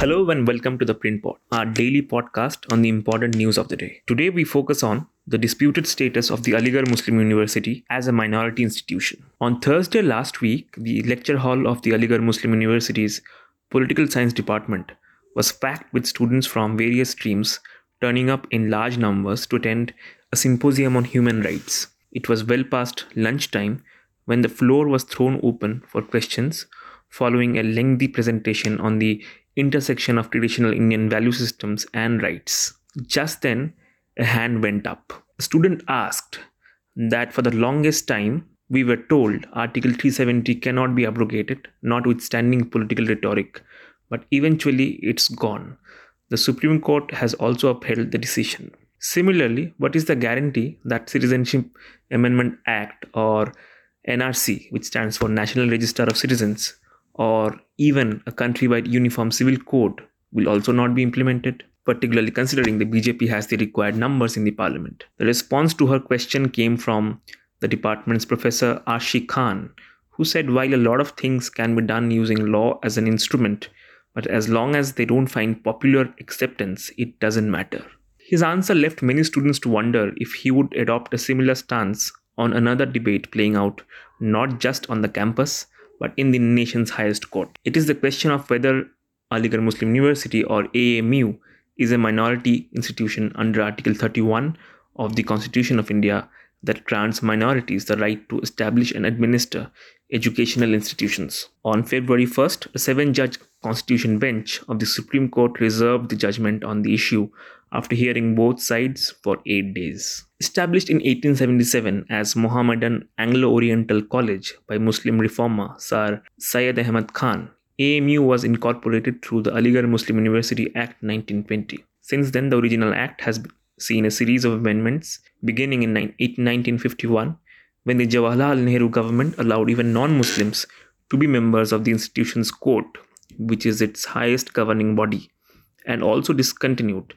Hello and welcome to the Print Pod, our daily podcast on the important news of the day. Today we focus on the disputed status of the Aligarh Muslim University as a minority institution. On Thursday last week, the lecture hall of the Aligarh Muslim University's Political Science Department was packed with students from various streams turning up in large numbers to attend a symposium on human rights. It was well past lunchtime when the floor was thrown open for questions following a lengthy presentation on the intersection of traditional Indian value systems and rights. Just then, a hand went up. A student asked that for the longest time, we were told Article 370 cannot be abrogated, notwithstanding political rhetoric, but eventually it's gone. The Supreme Court has also upheld the decision. Similarly, what is the guarantee that Citizenship Amendment Act or NRC, which stands for National Register of Citizens, or even a countrywide uniform civil code will also not be implemented, particularly considering the BJP has the required numbers in the parliament. The response to her question came from the department's professor Arshi Khan, who said while a lot of things can be done using law as an instrument, but as long as they don't find popular acceptance, it doesn't matter. His answer left many students to wonder if he would adopt a similar stance on another debate playing out not just on the campus but in the nation's highest court. It is the question of whether Aligarh Muslim University or AMU is a minority institution under Article 31 of the Constitution of India that grants minorities the right to establish and administer educational institutions. On February 1st, a seven judge constitution bench of the Supreme Court reserved the judgment on the issue after hearing both sides for eight days. Established in 1877 as Mohammedan Anglo Oriental College by Muslim reformer Sir Syed Ahmad Khan, AMU was incorporated through the Aligarh Muslim University Act 1920. Since then, the original act has seen a series of amendments beginning in 1951 when the Jawaharlal Nehru government allowed even non Muslims to be members of the institution's court, which is its highest governing body, and also discontinued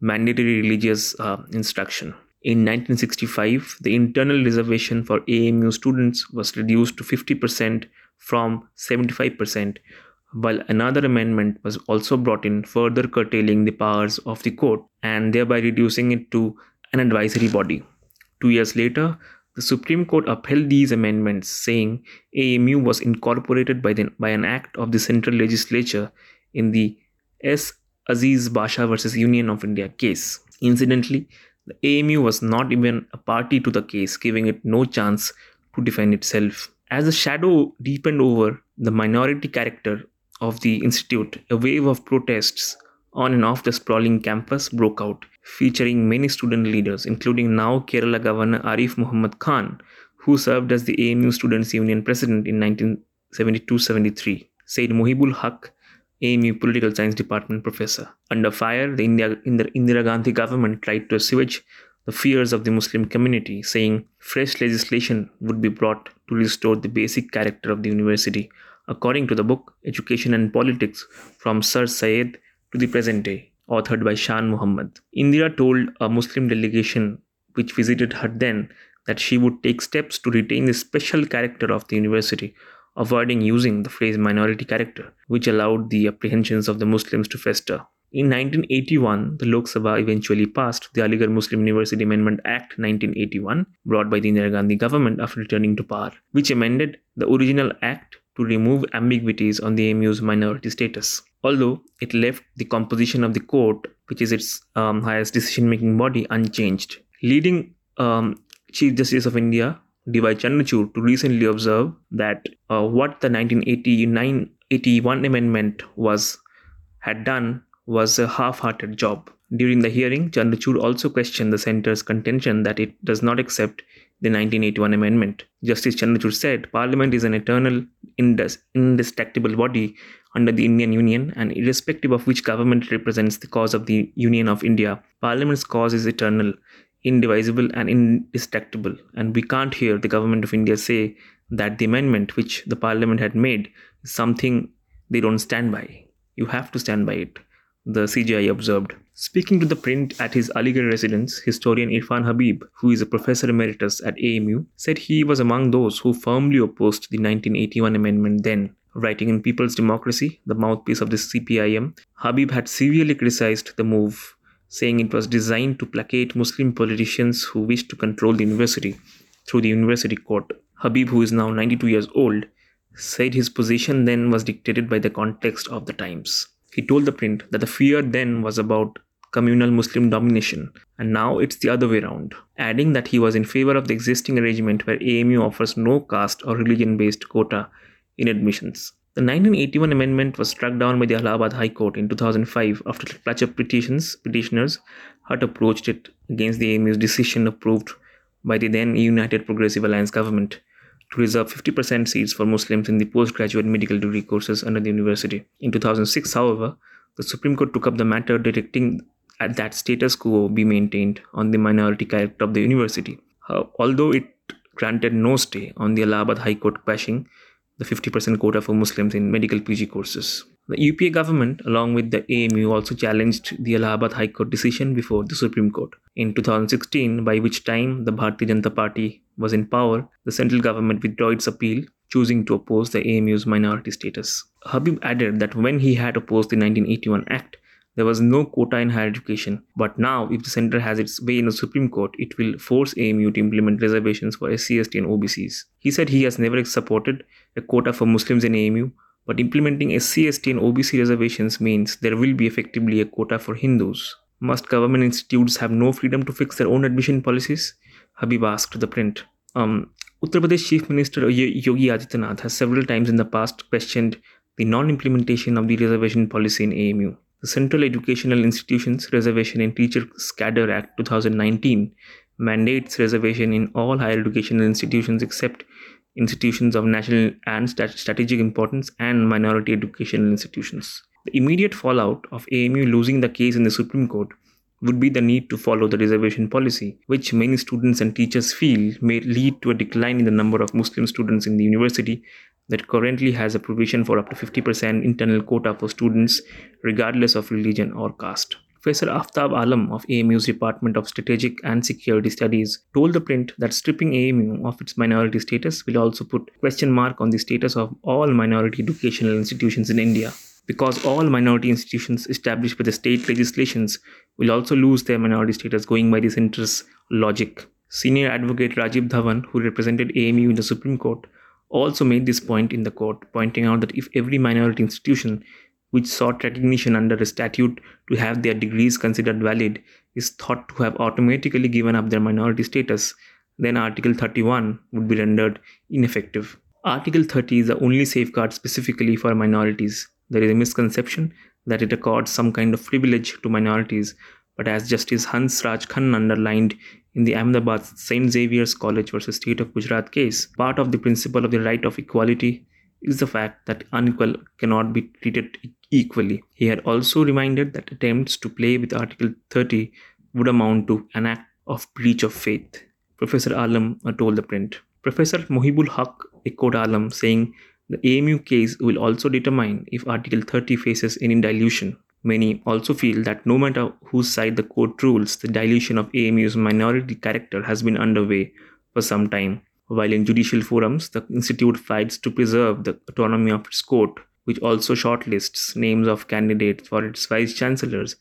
mandatory religious uh, instruction. In 1965, the internal reservation for AMU students was reduced to 50% from 75%, while another amendment was also brought in, further curtailing the powers of the court and thereby reducing it to an advisory body. Two years later, the Supreme Court upheld these amendments, saying AMU was incorporated by, the, by an act of the Central Legislature in the S. Aziz Basha versus Union of India case. Incidentally, the AMU was not even a party to the case, giving it no chance to defend itself. As the shadow deepened over the minority character of the institute, a wave of protests on and off the sprawling campus broke out, featuring many student leaders, including now Kerala Governor Arif Muhammad Khan, who served as the AMU Students' Union president in 1972 73. Said Mohibul Haq, AMU Political Science Department professor. Under fire, the India, Indira Gandhi government tried to assuage the fears of the Muslim community, saying fresh legislation would be brought to restore the basic character of the university, according to the book Education and Politics from Sir Syed to the Present Day, authored by Shan Muhammad. Indira told a Muslim delegation which visited her then that she would take steps to retain the special character of the university avoiding using the phrase minority character, which allowed the apprehensions of the Muslims to fester. In 1981, the Lok Sabha eventually passed the Aligarh Muslim University Amendment Act 1981, brought by the Indira Gandhi government after returning to power, which amended the original act to remove ambiguities on the AMU's minority status. Although it left the composition of the court, which is its um, highest decision making body, unchanged. Leading um, Chief Justice of India D.Y. Chandrachud to recently observe that uh, what the 1989 81 amendment was had done was a half-hearted job. During the hearing, Chandrachud also questioned the centre's contention that it does not accept the 1981 amendment. Justice Chandrachud said, Parliament is an eternal, indestructible body under the Indian Union, and irrespective of which government represents the cause of the Union of India, Parliament's cause is eternal indivisible and indestructible. And we can't hear the government of India say that the amendment which the parliament had made is something they don't stand by. You have to stand by it, the CJI observed. Speaking to the print at his Aligarh residence, historian Irfan Habib, who is a professor emeritus at AMU, said he was among those who firmly opposed the 1981 amendment then, Writing in People's Democracy, the mouthpiece of the CPIM, Habib had severely criticized the move, saying it was designed to placate Muslim politicians who wished to control the university through the university court. Habib, who is now 92 years old, said his position then was dictated by the context of the times. He told the print that the fear then was about communal Muslim domination, and now it's the other way around, adding that he was in favor of the existing arrangement where AMU offers no caste or religion based quota in admissions. The 1981 amendment was struck down by the Allahabad High Court in 2005 after clutch of petitions, petitioners had approached it against the AMU's decision approved by the then United Progressive Alliance government to reserve 50% seats for Muslims in the postgraduate medical degree courses under the university. In 2006, however, the Supreme Court took up the matter, directing that status quo be maintained on the minority character of the university. Uh, although it granted no stay on the Allahabad High Court quashing the 50% quota for Muslims in medical PG courses. The UPA government, along with the AMU, also challenged the Allahabad High Court decision before the Supreme Court. In 2016, by which time the Bharatiya Janata Party was in power, the central government withdrew its appeal, choosing to oppose the AMU's minority status. Habib added that when he had opposed the 1981 Act, there was no quota in higher education. But now, if the center has its way in the Supreme Court, it will force AMU to implement reservations for SCST and OBCs. He said he has never supported a quota for Muslims in AMU, but implementing SC, ST, and OBC reservations means there will be effectively a quota for Hindus. Must government institutes have no freedom to fix their own admission policies? Habib asked the print. Um, Uttar Pradesh Chief Minister Yogi Adityanath has several times in the past questioned the non implementation of the reservation policy in AMU. The Central Educational Institutions Reservation in Teachers Cadre Act 2019 mandates reservation in all higher educational institutions except institutions of national and strategic importance, and minority educational institutions. The immediate fallout of AMU losing the case in the Supreme Court would be the need to follow the reservation policy, which many students and teachers feel may lead to a decline in the number of Muslim students in the university that currently has a provision for up to 50% internal quota for students, regardless of religion or caste. Professor Aftab Alam of AMU's Department of Strategic and Security Studies told the print that stripping AMU of its minority status will also put question mark on the status of all minority educational institutions in India. Because all minority institutions established by the state legislations will also lose their minority status going by the center's logic. Senior advocate Rajiv Dhawan, who represented AMU in the Supreme Court, also made this point in the court, pointing out that if every minority institution which sought recognition under a statute to have their degrees considered valid is thought to have automatically given up their minority status, then Article 31 would be rendered ineffective. Article 30 is the only safeguard specifically for minorities. There is a misconception that it accords some kind of privilege to minorities, but as Justice Hans Raj Khanna underlined in the Ahmedabad St. Xavier's College versus State of Gujarat case, part of the principle of the right of equality is the fact that unequal cannot be treated equally. He had also reminded that attempts to play with Article 30 would amount to an act of breach of faith. Professor Alam told the print. Professor Mohibul Haq echoed Alam, saying the AMU case will also determine if Article 30 faces any dilution. Many also feel that no matter whose side the court rules, the dilution of AMU's minority character has been underway for some time. While in judicial forums, the institute fights to preserve the autonomy of its court, which also shortlists names of candidates for its vice chancellors.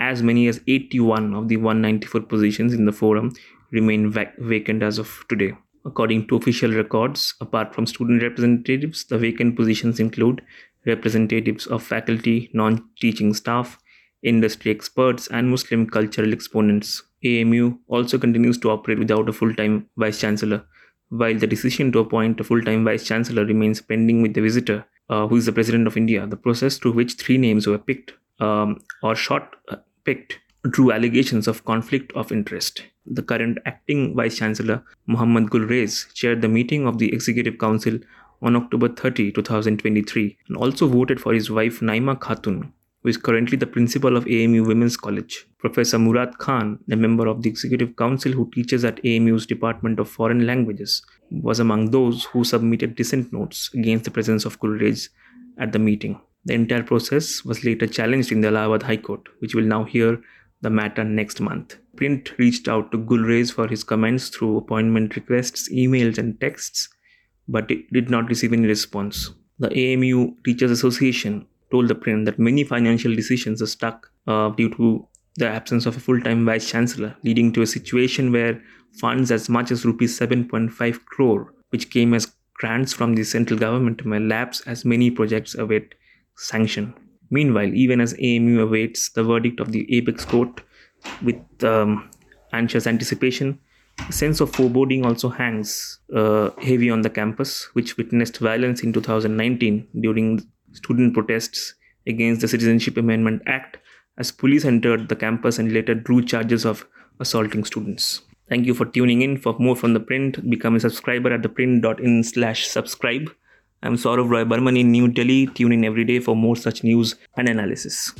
As many as 81 of the 194 positions in the forum remain vac- vacant as of today. According to official records, apart from student representatives, the vacant positions include representatives of faculty, non teaching staff, industry experts, and Muslim cultural exponents. AMU also continues to operate without a full time vice chancellor while the decision to appoint a full time vice chancellor remains pending with the visitor, uh, who is the president of India. The process through which three names were picked um, or short uh, picked drew allegations of conflict of interest. The current acting vice chancellor, Muhammad Gulrez, chaired the meeting of the Executive Council on October 30, 2023, and also voted for his wife Naima Khatun who is currently the principal of AMU Women's College. Professor Murad Khan, a member of the Executive Council who teaches at AMU's Department of Foreign Languages, was among those who submitted dissent notes against the presence of Gulrez at the meeting. The entire process was later challenged in the Allahabad High Court, which will now hear the matter next month. Print reached out to Gulrez for his comments through appointment requests, emails, and texts, but it did not receive any response. The AMU Teachers Association told the print that many financial decisions are stuck uh, due to the absence of a full-time vice chancellor, leading to a situation where funds as much as rupees 7.5 crore, which came as grants from the central government, may lapse as many projects await sanction. Meanwhile, even as AMU awaits the verdict of the apex court with um, anxious anticipation, sense of foreboding also hangs uh, heavy on the campus, which witnessed violence in 2019 during student protests against the Citizenship Amendment Act as police entered the campus and later drew charges of assaulting students. Thank you for tuning in. For more from the print, become a subscriber at theprint.in slash subscribe. I'm Saurav Roy Burman in New Delhi. Tune in every day for more such news and analysis.